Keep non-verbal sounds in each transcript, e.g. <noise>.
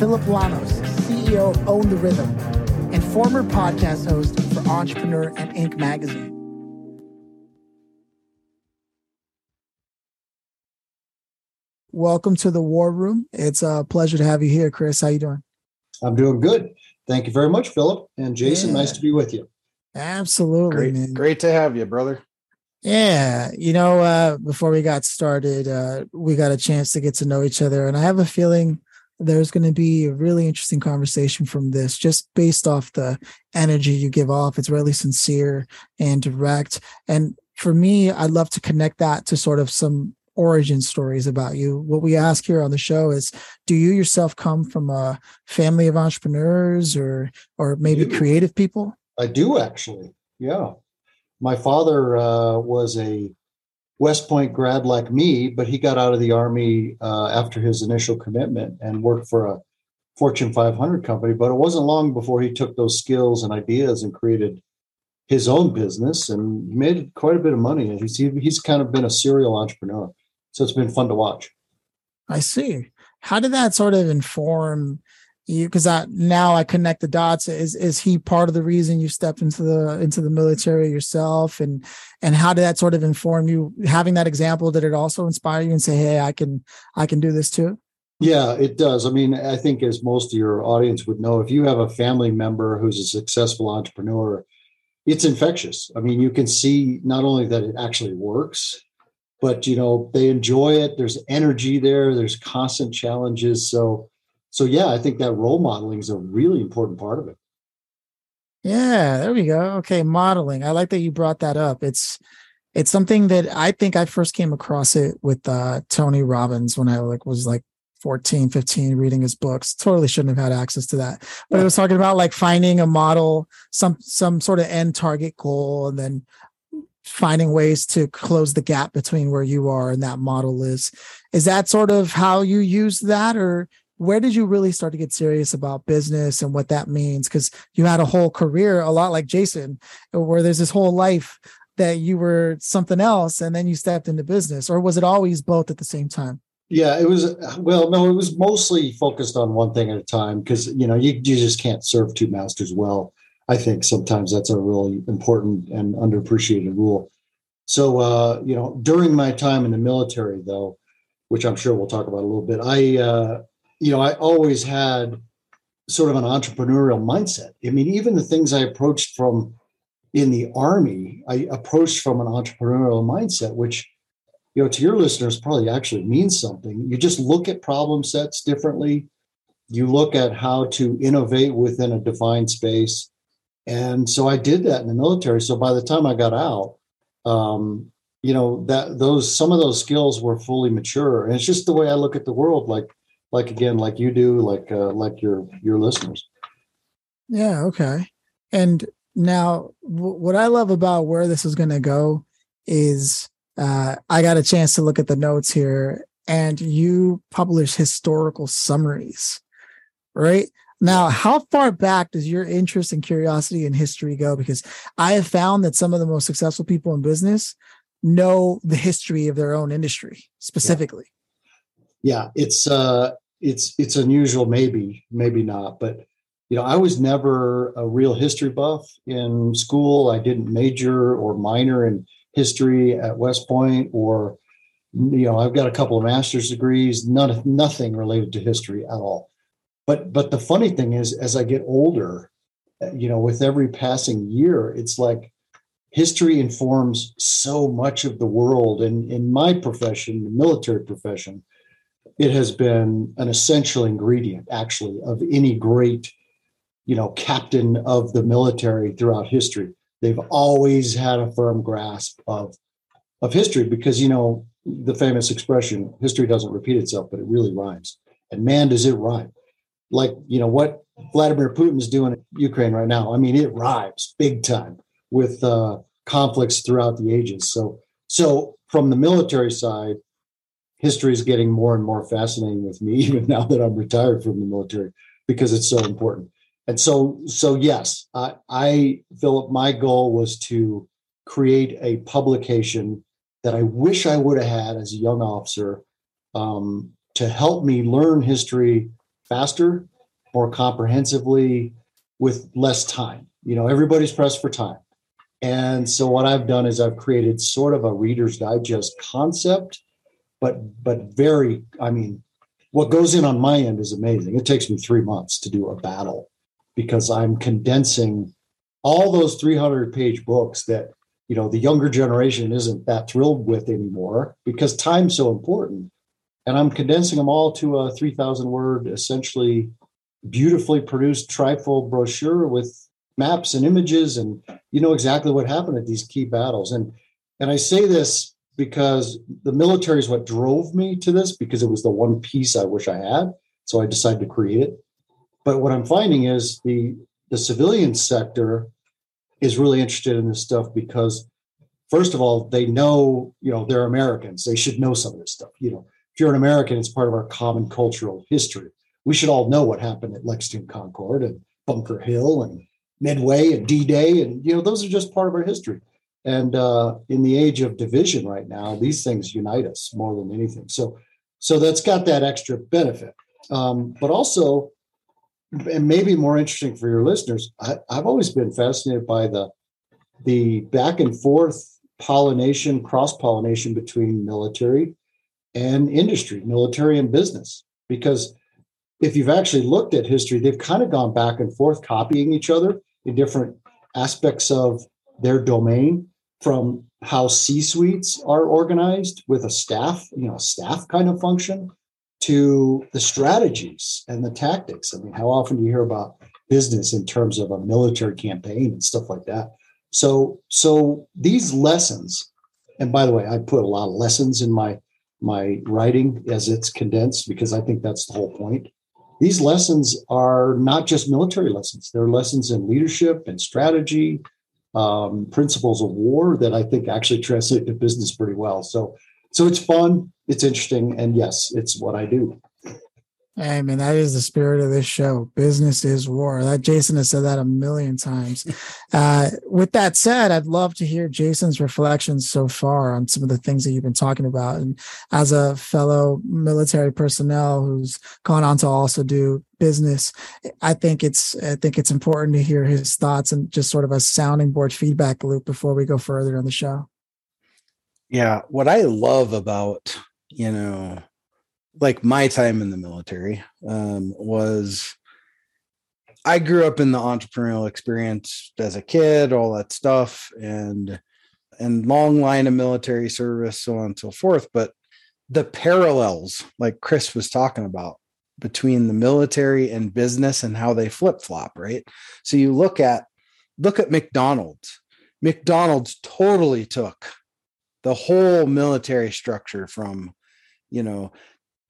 Phillip Lanos, CEO of Own the Rhythm, and former podcast host for Entrepreneur and Inc. magazine. Welcome to the War Room. It's a pleasure to have you here, Chris. How you doing? I'm doing good. Thank you very much, Phillip and Jason. Yeah. Nice to be with you. Absolutely, great, man. Great to have you, brother. Yeah, you know, uh, before we got started, uh, we got a chance to get to know each other, and I have a feeling there's going to be a really interesting conversation from this, just based off the energy you give off. It's really sincere and direct, and for me, I'd love to connect that to sort of some origin stories about you. What we ask here on the show is, do you yourself come from a family of entrepreneurs, or or maybe creative people? I do actually. Yeah my father uh, was a West Point grad like me, but he got out of the army uh, after his initial commitment and worked for a Fortune 500 company. But it wasn't long before he took those skills and ideas and created his own business and made quite a bit of money. He's he's kind of been a serial entrepreneur, so it's been fun to watch. I see. How did that sort of inform you because I now I connect the dots. Is is he part of the reason you stepped into the into the military yourself? And and how did that sort of inform you? Having that example, did it also inspire you and say, hey, I can I can do this too? Yeah, it does. I mean, I think as most of your audience would know, if you have a family member who's a successful entrepreneur, it's infectious. I mean, you can see not only that it actually works, but you know, they enjoy it. There's energy there, there's constant challenges. So so yeah, I think that role modeling is a really important part of it. Yeah, there we go. Okay, modeling. I like that you brought that up. It's it's something that I think I first came across it with uh Tony Robbins when I like was like 14, 15 reading his books. Totally shouldn't have had access to that. But it was talking about like finding a model, some some sort of end target goal and then finding ways to close the gap between where you are and that model is. Is that sort of how you use that or where did you really start to get serious about business and what that means? Because you had a whole career, a lot like Jason, where there's this whole life that you were something else and then you stepped into business, or was it always both at the same time? Yeah, it was. Well, no, it was mostly focused on one thing at a time because you know you, you just can't serve two masters well. I think sometimes that's a really important and underappreciated rule. So, uh, you know, during my time in the military, though, which I'm sure we'll talk about a little bit, I uh, you know, I always had sort of an entrepreneurial mindset. I mean, even the things I approached from in the army, I approached from an entrepreneurial mindset, which, you know, to your listeners probably actually means something. You just look at problem sets differently. You look at how to innovate within a defined space. And so I did that in the military. So by the time I got out, um, you know, that those some of those skills were fully mature. And it's just the way I look at the world. Like like again, like you do, like uh, like your your listeners. Yeah. Okay. And now, w- what I love about where this is going to go is uh, I got a chance to look at the notes here, and you publish historical summaries, right? Now, how far back does your interest and curiosity in history go? Because I have found that some of the most successful people in business know the history of their own industry specifically. Yeah yeah, it's uh, it's it's unusual, maybe, maybe not, but you know, I was never a real history buff in school. I didn't major or minor in history at West Point, or you know, I've got a couple of master's degrees, none nothing related to history at all. But but the funny thing is, as I get older, you know, with every passing year, it's like history informs so much of the world. And in my profession, the military profession, it has been an essential ingredient actually of any great you know captain of the military throughout history they've always had a firm grasp of of history because you know the famous expression history doesn't repeat itself but it really rhymes and man does it rhyme like you know what Vladimir Putin's doing in Ukraine right now. I mean, it rhymes big time with uh, conflicts throughout the ages. So, so from the military side, history is getting more and more fascinating with me, <laughs> even now that I'm retired from the military, because it's so important. And so, so yes, I, I Phillip, my goal was to create a publication that I wish I would have had as a young officer um, to help me learn history faster, more comprehensively, with less time. You know, everybody's pressed for time. And so what I've done is I've created sort of a reader's digest concept, but but very, I mean, what goes in on my end is amazing. It takes me three months to do a battle because I'm condensing all those 300 page books that you know the younger generation isn't that thrilled with anymore because time's so important and i'm condensing them all to a 3000 word essentially beautifully produced trifold brochure with maps and images and you know exactly what happened at these key battles and and i say this because the military is what drove me to this because it was the one piece i wish i had. So i decided to create it. But what i'm finding is the the civilian sector is really interested in this stuff because first of all they know you know they're americans. They should know some of this stuff you know. If you're an american it's part of our common cultural history. We should all know what happened at lexington concord and bunker hill and midway and d-day and you know those are just part of our history and uh, in the age of division right now these things unite us more than anything. So so that's got that extra benefit. Um, but also and maybe more interesting for your listeners, I, have always been fascinated by the the back and forth pollination, cross pollination between military and industry, military and business. Because if you've actually looked at history, they've kind of gone back and forth, copying each other in different aspects of their domain from how C suites are organized with a staff, you know, staff kind of function to the strategies and the tactics. I mean, how often do you hear about business in terms of a military campaign and stuff like that? So, so these lessons, and by the way, I put a lot of lessons in my my writing as it's condensed because I think that's the whole point. These lessons are not just military lessons; they're lessons in leadership and strategy, um, principles of war that I think actually translate to business pretty well. So, so it's fun, it's interesting, and yes, it's what I do. Hey man, that is the spirit of this show. Business is war. That Jason has said that a million times. <laughs> Uh, with that said, I'd love to hear Jason's reflections so far on some of the things that you've been talking about. And as a fellow military personnel who's gone on to also do business, I think it's I think it's important to hear his thoughts and just sort of a sounding board feedback loop before we go further on the show. Yeah, what I love about you know like my time in the military um, was I grew up in the entrepreneurial experience as a kid, all that stuff, and and long line of military service, so on and so forth. But the parallels, like Chris was talking about, between the military and business and how they flip flop, right? So you look at look at McDonald's. McDonald's totally took the whole military structure from you know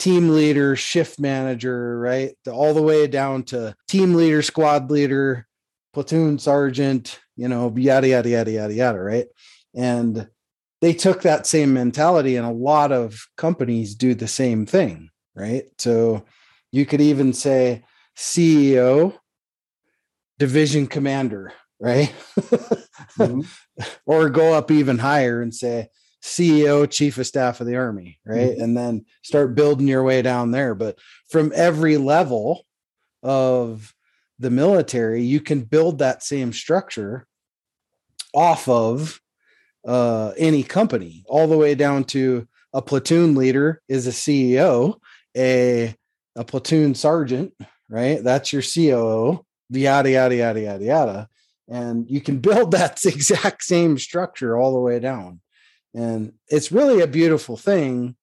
team leader, shift manager, right? All the way down to team leader, squad leader, platoon sergeant, you know, yada, yada, yada, yada, yada, right? And they took that same mentality, and a lot of companies do the same thing, right? So you could even say CEO, division commander, right? mm-hmm. <laughs> or go up even higher and say CEO, chief of staff of the army, right? Mm-hmm. And then start building your way down there. But from every level of the military, you can build that same structure off of uh, any company, all the way down to a platoon leader is a CEO, a a platoon sergeant, right? That's your COO, yada yada yada yada yada, and you can <laughs> build that <laughs> exact same structure all the way down and it's really a beautiful thing.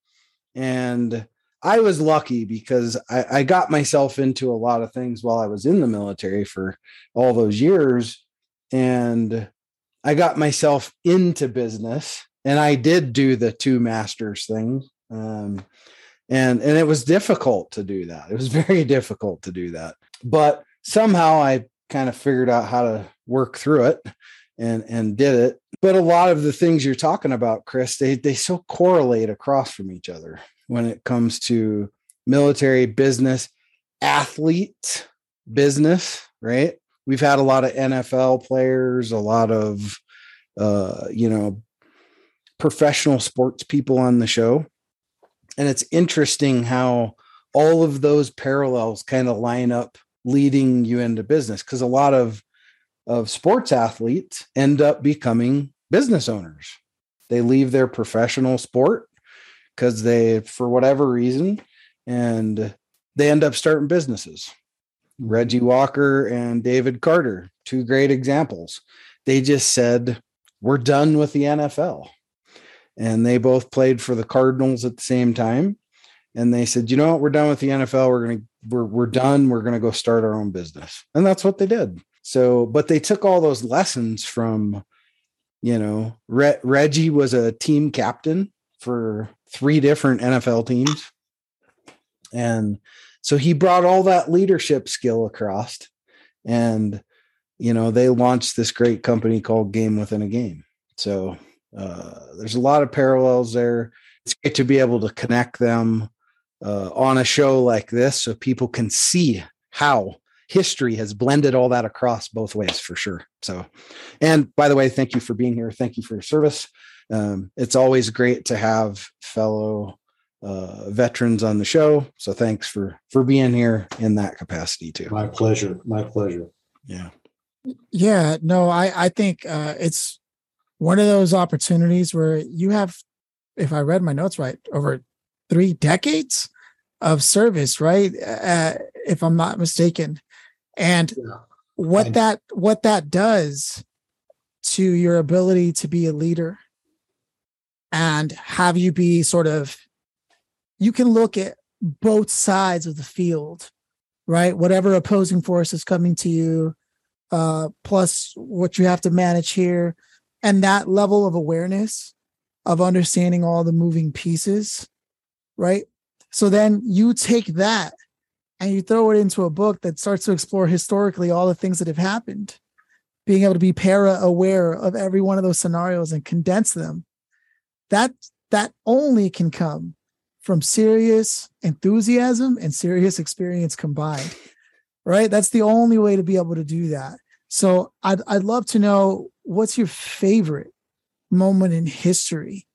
And i was lucky because I, I, got myself into a lot of things while i was in the military for all those years. And i got myself into business and i did do the two masters thing. Um, and and it was difficult to do that. It was <laughs> very difficult to do that. But somehow i kind of figured out how to work through it and and did it but a lot of the things you're talking about chris they they so correlate across from each other when it comes to military business athlete business right? We've had a lot of nfl players a lot of uh you know professional sports people on the show. And it's interesting how all of those parallels kind of line up leading you into business because a lot of of sports athletes end up becoming business owners they leave their professional sport because they for whatever reason and they end up starting businesses reggie walker and david carter two great examples they just said we're done with the nfl and they both played for the Cardinals at the same time. And they said, you know what, we're done with the NFL. We're gonna we're we're done. We're gonna go start our own business, and that's what they did. So, but they took all those lessons from, you know, Re- Reggie was a team captain for three different NFL teams, and so he brought all that leadership skill across, and you know they launched this great company called Game Within a Game. So uh, there's a lot of parallels there. It's great to be able to connect them uh, on a show like this so people can see how history has blended all that across both ways for sure. So, and by the way, thank you for being here. Thank you for your service. Um, it's always great to have fellow uh, veterans on the show. So thanks for for being here in that capacity too. My pleasure. My pleasure. Yeah. Yeah. No, I I think uh, it's one of those opportunities where you have, if I read my notes right, over three decades of service, right? Uh, if I'm not mistaken, and yeah. what that what that does to your ability to be a leader and have you be sort of you can look at both sides of the field right whatever opposing force is coming to you uh plus what you have to manage here and that level of awareness of understanding all the moving pieces right so then you take that and you throw it into a book that starts to explore historically all the things that have happened being able to be para aware of every one of those scenarios and condense them that that only can come from serious enthusiasm and serious experience combined right? That's the only way to be able to do that. So i'd, I'd love to know what's your favorite moment in history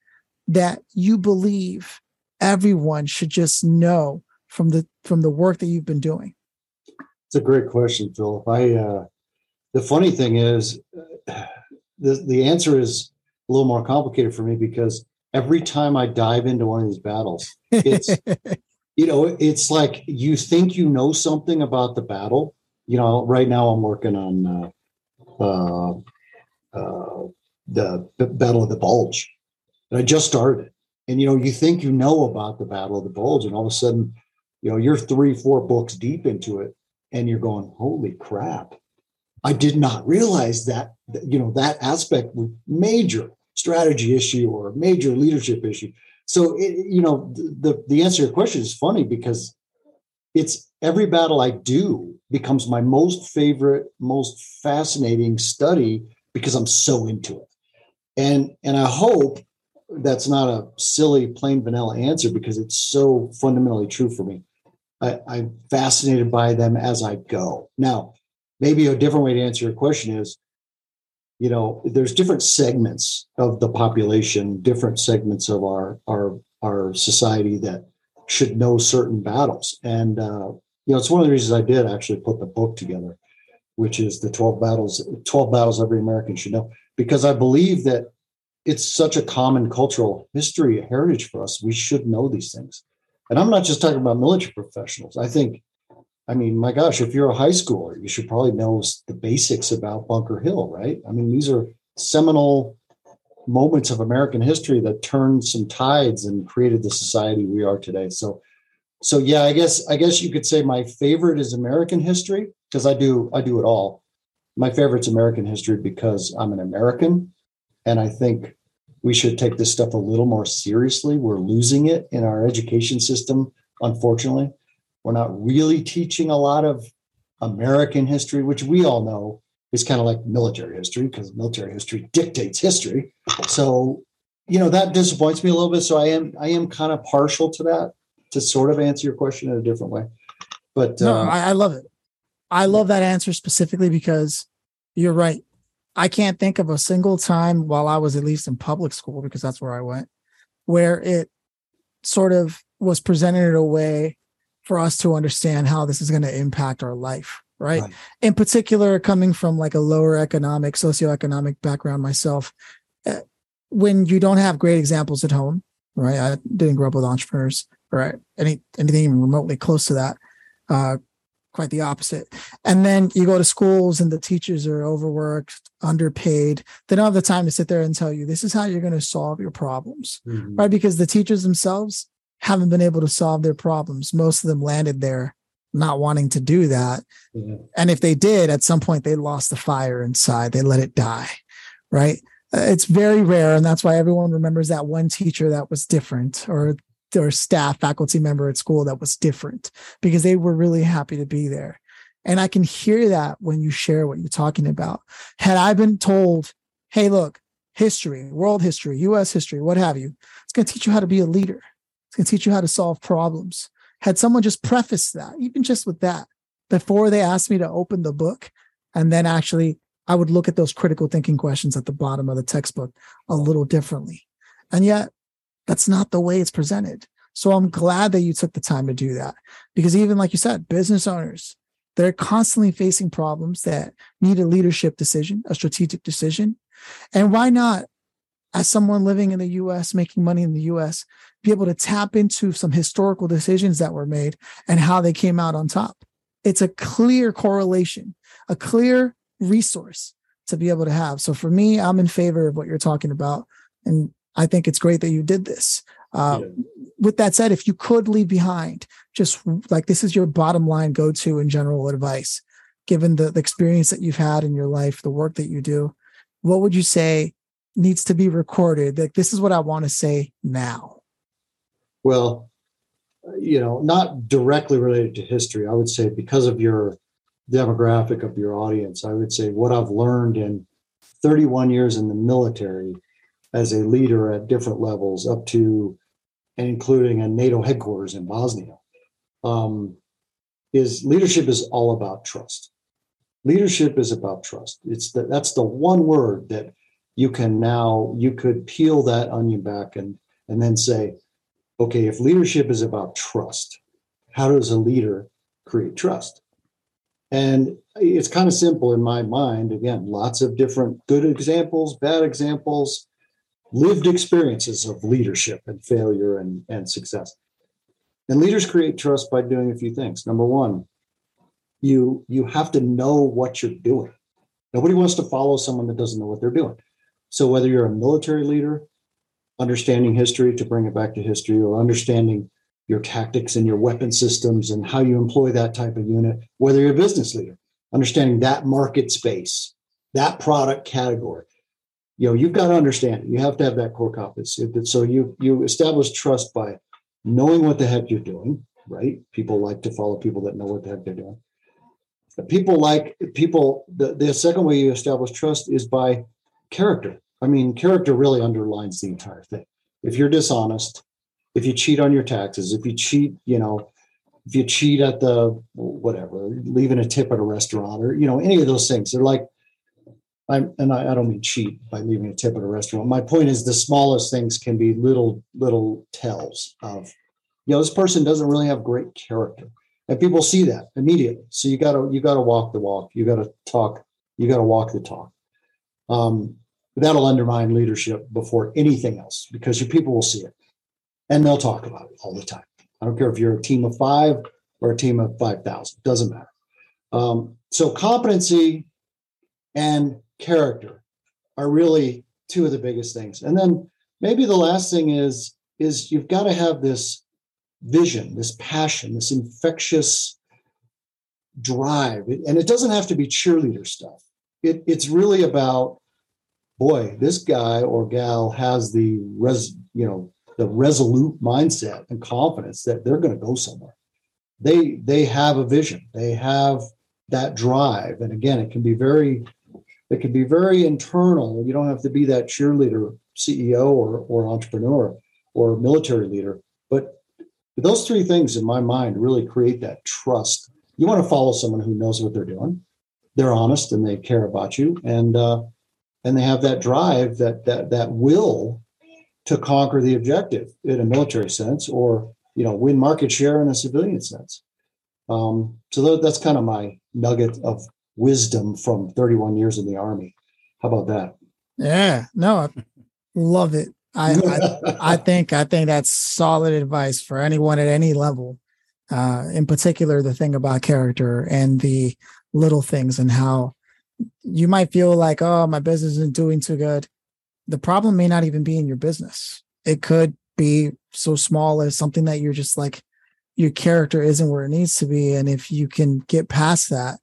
that you believe everyone should just know from the from the work that you've been doing it's a great question phillip i uh the funny thing is uh, the the answer is a little more complicated for me because every time i dive into one of these battles it's <laughs> you know it's like you think you know something about the battle you know right now i'm working on uh, uh uh, the, the Battle of the Bulge. And I just started. And you know, you think you know about the Battle of the Bulge, and all of a sudden, you know, you're three, four books deep into it, and you're going, "Holy crap! I did not realize that you know that aspect was major strategy issue or major leadership issue." So, it, you know, the the answer to your question is funny because it's every battle I do becomes my most favorite, most fascinating study because I'm so into it. And and I hope that's not a silly plain vanilla answer because it's so fundamentally true for me. I, I'm fascinated by them as I go. Now, maybe a different way to answer your question is, you know, there's different segments of the population, different segments of our our our society that should know certain battles. And uh, you know, it's one of the reasons I did actually put the book together which is the 12 battles 12 battles every american should know because i believe that it's such a common cultural history a heritage for us we should know these things and i'm not just talking about military professionals. I think i mean my gosh if you're a high schooler you should probably know the basics about bunker hill right? I mean these are seminal moments of american history that turned some tides and created the society we are today. So so yeah i guess i guess you could say my favorite is american history because I do I do it all. My favorite's American history because I'm an American, and I think we should take this stuff a little more seriously. We're losing it in our education system, unfortunately. We're not really teaching a lot of American history, which we all know is kind of like military history because military history dictates history. So, you know, that disappoints me a little bit. So I am I am kind of partial to that to sort of answer your question in a different way. But no, uh, I, I love it. I love that answer specifically because you're right. I can't think of a single time while I was at least in public school, because that's where I went, where it sort of was presented in a way for us to understand how this is going to impact our life. Right? right. In particular, coming from like a lower economic, socioeconomic background myself, eh, when you don't have great examples at home, right? I didn't grow up with entrepreneurs right? any anything even remotely close to that. Uh, quite the opposite. And then you go to schools and the teachers are overworked, underpaid. They don't have the time to sit there and tell you this is how you're going to solve your problems, mm-hmm. right? Because the teachers themselves haven't been able to solve their problems. Most of them landed there not wanting to do that. Mm-hmm. And if they did, at some point they lost the fire inside, they let it die, right? Uh, it's very rare. And that's why everyone remembers that one teacher that was different or or staff faculty member at school that was different because they were really happy to be there. And i can hear that when you share what you're talking about. Had i been told hey look history world history us history what have you it's going to teach you how to be a leader. It's going to teach you how to solve problems. Had someone just prefaced that even just with that before they asked me to open the book and then actually i would look at those critical thinking questions at the bottom of the textbook a little differently. And yet that's not the way it's presented. So I'm glad that you took the time to do that because even like you said, business owners, they're constantly facing problems that need a leadership decision, a strategic decision. And why not, as someone living in the US, making money in the US, be able to tap into some historical decisions that were made and how they came out on top? It's a clear correlation, a clear resource to be able to have. So for me, I'm in favor of what you're talking about. And I think it's great that you did this. Uh, yeah. With that said, if you could leave behind just like this is your bottom line go to in general advice, given the, the experience that you've had in your life, the work that you do, what would you say needs to be recorded? That this is what I want to say now. Well, you know, not directly related to history, I would say because of your demographic of your audience, I would say what I've learned in 31 years in the military as a leader at different levels, up to and including a NATO headquarters in Bosnia, um, is leadership is all about trust. Leadership is about trust. It's the, that's the one word that you can now you could peel that onion back and and then say, okay, if leadership is about trust, how does a leader create trust? And it's kind of simple in my mind. Again, lots of different good examples, bad examples, lived experiences of leadership and failure and, and success. And leaders create trust by doing a few things. Number one, you you have to know what you're doing. Nobody wants to follow someone that doesn't know what they're doing. So whether you're a military leader, understanding history to bring it back to history, or understanding your tactics and your weapon systems and how you employ that type of unit, whether you're a business leader, understanding that market space, that product category, you know you've got to understand it you have to have that core competency. So you you establish trust by knowing what the heck you're doing right? People like to follow people that know what the heck they're doing. People like people the, the second way you establish trust is by character. I mean character really underlines the entire thing. If you're dishonest if you cheat on your taxes if you cheat you know if you cheat at the whatever leaving a tip at a restaurant or you know any of those things they're like I, and I, I, don't mean cheat by leaving a tip at a restaurant. My point is the smallest things can be little little tells of, you know, this person doesn't really have great character, and people see that immediately. So you gotta you gotta walk the walk. You gotta talk. You gotta walk the talk. Um, that'll undermine leadership before anything else because your people will see it, and they'll talk about it all the time. I don't care if you're a team of five or a team of five thousand. Doesn't matter. Um, so competency and character are really two of the biggest things. And then maybe the last thing is is you've got to have this vision, this passion, this infectious drive. And it doesn't have to be cheerleader stuff. It, it's really about boy, this guy or gal has the res, you know, the resolute mindset and confidence that they're going to go somewhere. They they have a vision. They have that drive. And again, it can be very it can be very internal. You don't have to be that cheerleader CEO or, or entrepreneur or military leader. But those three things in my mind really create that trust. You want to follow someone who knows what they're doing. They're honest and they care about you, and uh, and they have that drive, that that that will to conquer the objective in a military sense, or you know, win market share in a civilian sense. Um, so that's kind of my nugget of wisdom from 31 years in the army. How about that? Yeah, no, I love it. I, I, <laughs> I think I think that's solid advice for anyone at any level. Uh, in particular, the thing about character and the little things and how you might feel like, oh, my business isn't doing too good. The problem may not even be in your business. It could be so small as something that you're just like, your character isn't where it needs to be. And if you can get past that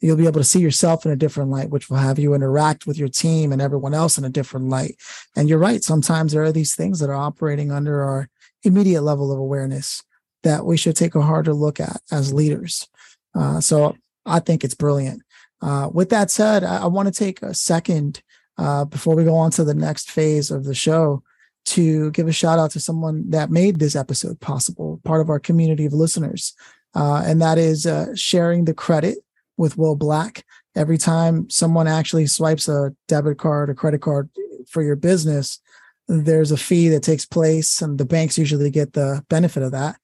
you'll be able to see yourself in a different light, which will have you interact with your team and everyone else in a different light. And you're right. Sometimes there are these things that are operating under our immediate level of awareness that we should take a harder look at as leaders. Uh, so I think it's brilliant. Uh, with that said, I, I want to take a second uh, before we go on to the next phase of the show to give a shout out to someone that made this episode possible, part of our community of listeners. Uh, and that is uh, sharing the credit with Will Black. Every time someone actually swipes a debit card or credit card for your business, there's a fee that takes place, and the banks usually get the benefit of that.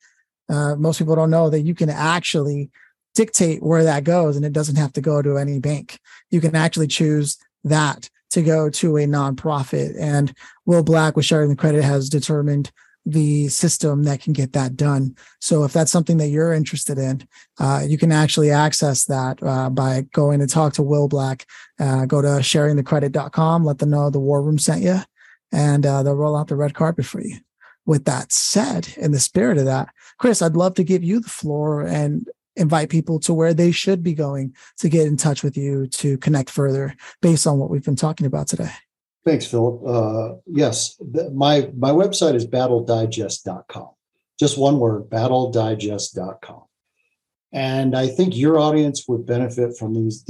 Uh, most people don't know that you can actually dictate where that goes, and it doesn't have to go to any bank. You can actually choose that to go to a nonprofit. And Will Black, with sharing the credit, has determined the system that can get that done. So if that's something that you're interested in, uh, you can actually access that uh, by going to talk to Will Black. Uh, go to sharingthecredit.com, let them know the war room sent you, and uh, they'll roll out the red carpet for you. With that said, in the spirit of that, Chris, I'd love to give you the floor and invite people to where they should be going to get in touch with you to connect further based on what we've been talking about today. Thanks, Phillip. Uh, yes, the, my my website is battledigest.com. Just one word, battledigest.com. And I think your audience would benefit from these.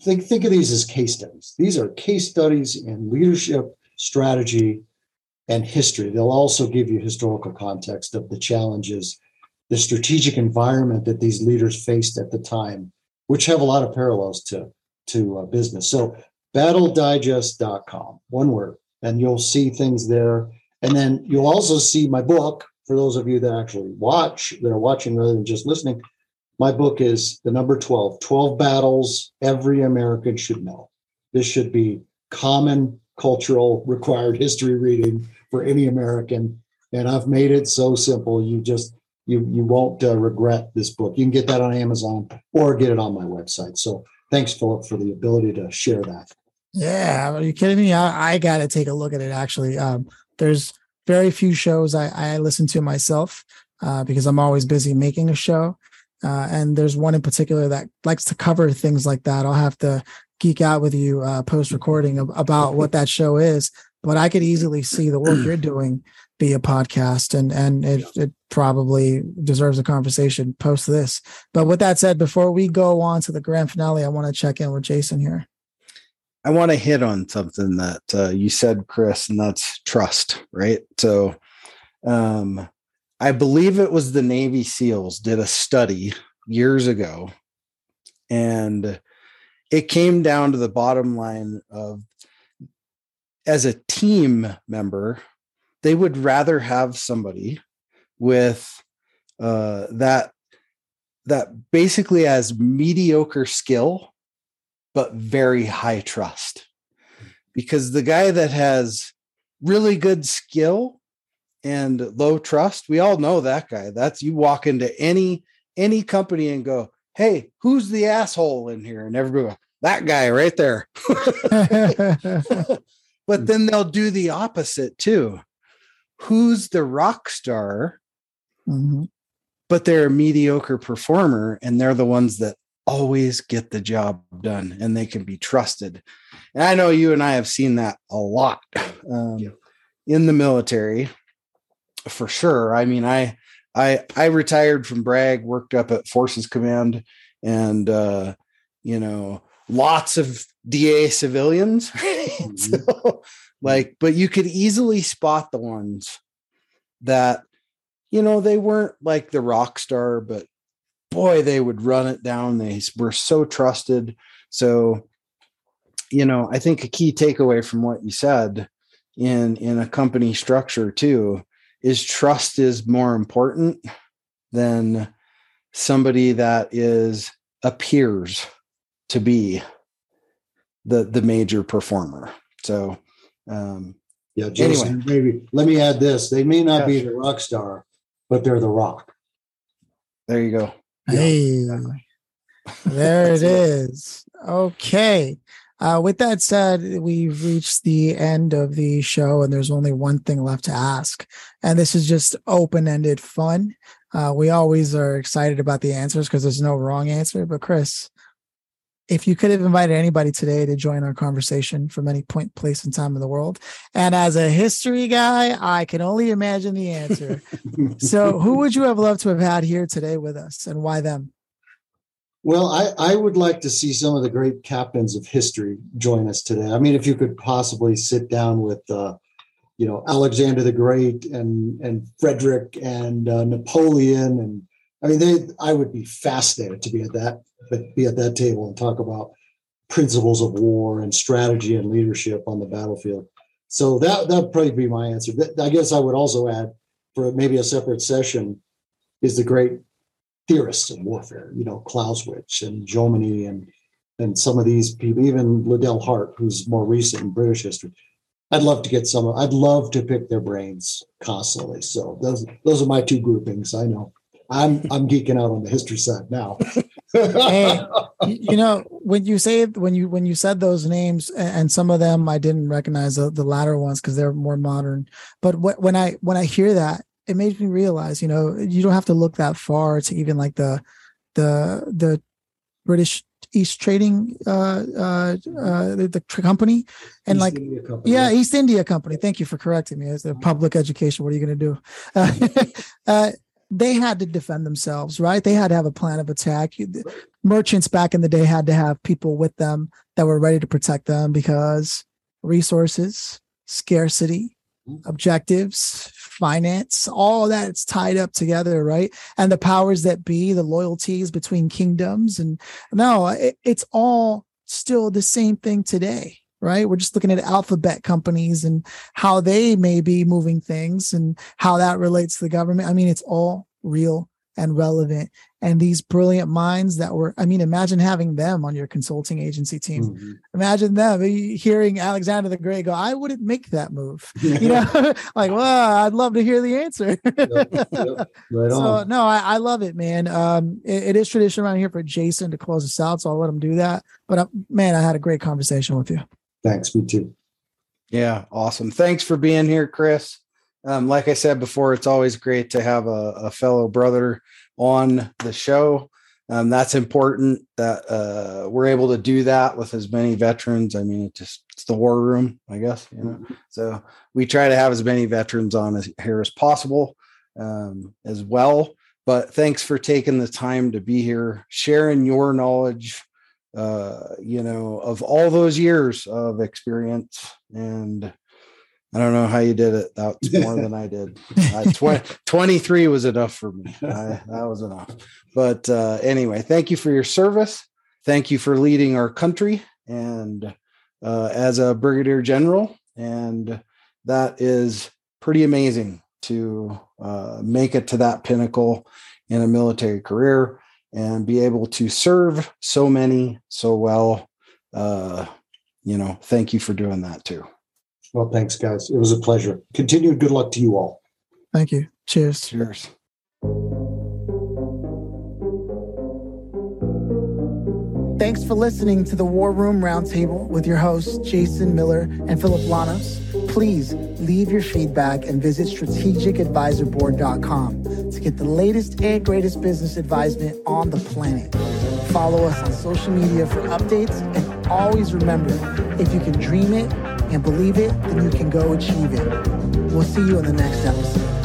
Think think of these as case studies. These are case studies in leadership, strategy, and history. They'll also give you historical context of the challenges, the strategic environment that these leaders faced at the time, which have a lot of parallels to to uh, business. So battledigest.com, one word, and you'll see things there. And then you'll also see my book for those of you that actually watch, that are watching rather than just listening. My book is the number 12 12 battles every American should know. This should be common cultural required history reading for any American. And I've made it so simple. You just, you, you won't uh, regret this book. You can get that on Amazon or get it on my website. So thanks, Phillip, for the ability to share that. Yeah, are you kidding me? I, I got to take a look at it. Actually, um, there's very few shows I, I listen to myself uh, because I'm always busy making a show. Uh, and there's one in particular that likes to cover things like that. I'll have to geek out with you uh, post recording about what that show is. But I could easily see the work you're doing be a podcast, and and it, it probably deserves a conversation post this. But with that said, before we go on to the grand finale, I want to check in with Jason here. I want to hit on something that uh, you said, Chris, and that's trust, right? So, um, I believe it was the Navy SEALs did a study years ago, and it came down to the bottom line of as a team member, they would rather have somebody with uh, that that basically has mediocre skill but very high trust. Because the guy that has really good skill and low trust, we all know that guy. That's you walk into any any company and go, "Hey, who's the asshole in here?" And everybody, go, that guy right there. <laughs> but then they'll do the opposite too. Who's the rock star? Mm-hmm. But they're a mediocre performer, and they're the ones that always get the job done and they can be trusted. And I know you and I have seen that a lot <laughs> um, yeah. in the military for sure. I mean, I, I, I retired from Bragg, worked up at Forces Command, and uh, you know, lots of DA civilians. <laughs> Mm-hmm. so, like, but you could easily spot the ones that, you know, they weren't like the rock star, but boy, they would run it down. They were so trusted. So, you know, I think a key takeaway from what you said in in a company structure too is trust is more important than somebody that is appears to be the the major performer. So um yeah, Jason, anyway. maybe let me add this. They may not yeah. be the rock star, but they're the rock. There you go. Hey, there <laughs> it is. Okay. Uh, with that said, we've reached the end of the show, and there's only one thing left to ask. And this is just open ended fun. Uh, we always are excited about the answers because there's no wrong answer. But, Chris, if you could have invited anybody today to join our conversation from any point, place, and time in the world, and as a history guy, I can only imagine the answer. <laughs> so, who would you have loved to have had here today with us, and why them? Well, I, I would like to see some of the great captains of history join us today. I mean, if you could possibly sit down with, uh, you know, Alexander the Great and and Frederick and uh, Napoleon, and I mean, they I would be fascinated to be at that be at that table and talk about principles of war and strategy and leadership on the battlefield. So that that'd probably be my answer. I guess I would also add for maybe a separate session is the great theorists of warfare, you know, Clausewitz and Jomini and and some of these people, even Liddell Hart, who's more recent in British history. I'd love to get some. I'd love to pick their brains constantly. So those those are my two groupings. I know. I'm I'm geeking out on the history side now. <laughs> hey, you know when you say when you when you said those names and some of them I didn't recognize the, the latter ones because they're more modern. But when I when I hear that, it makes me realize, you know, you don't have to look that far to even like the the the British East Trading uh uh, uh the, the company and East like yeah East India Company. Thank you for correcting me. As a public education, what are you going to do? <laughs> They had to defend themselves, right? They had to have a plan of attack. Merchants back in the day had to have people with them that were ready to protect them because resources, scarcity, objectives, finance, all that it's tied up together, right? And the powers that be, the loyalties between kingdoms. And no, it, it's all still the same thing today, right? We're just looking at alphabet companies and how they may be moving things and how that relates to the government. I mean, it's all real and relevant. And these brilliant minds that were, I mean, imagine having them on your consulting agency team. Mm-hmm. Imagine them hearing Alexander the Great go, I wouldn't make that move. <laughs> You know, <laughs> like, well, I'd love to hear the answer. <laughs> yep, yep. Right so, no, I, I, love it, man. Um, it, it is tradition around here for Jason to close us out. So I'll let him do that. But uh, man, I had a great conversation with you. Thanks. Me too. Yeah. Awesome. Thanks for being here, Chris. Um, like I said before, it's always great to have a, a fellow brother on the show. Um, that's important that uh, we're able to do that with as many veterans. I mean, it just it's the war room, I guess. You know, mm-hmm. so we try to have as many veterans on as, here as possible um, as well. But thanks for taking the time to be here, sharing your knowledge, uh, you know, of all those years of experience and I don't know how you did it. That's more than I did. <laughs> 20, 23 was enough for me. I, that was enough. But uh, anyway, thank you for your service. Thank you for leading our country and uh, as a brigadier general. And that is pretty amazing to uh, make it to that pinnacle in a military career and be able to serve so many so well. Uh, you know, thank you for doing that too. Well, thanks, guys. It was a pleasure. Continued good luck to you all. Thank you. Cheers. Cheers. Thanks for listening to the War Room Roundtable with your hosts, Jason Miller and Phillip Lanos. Please leave your feedback and visit strategicadvisorboard.com to get the latest and greatest business advisement on the planet. Follow us on social media for updates and always remember if you can dream it and believe it, then you can go achieve it. We'll see you in the next episode.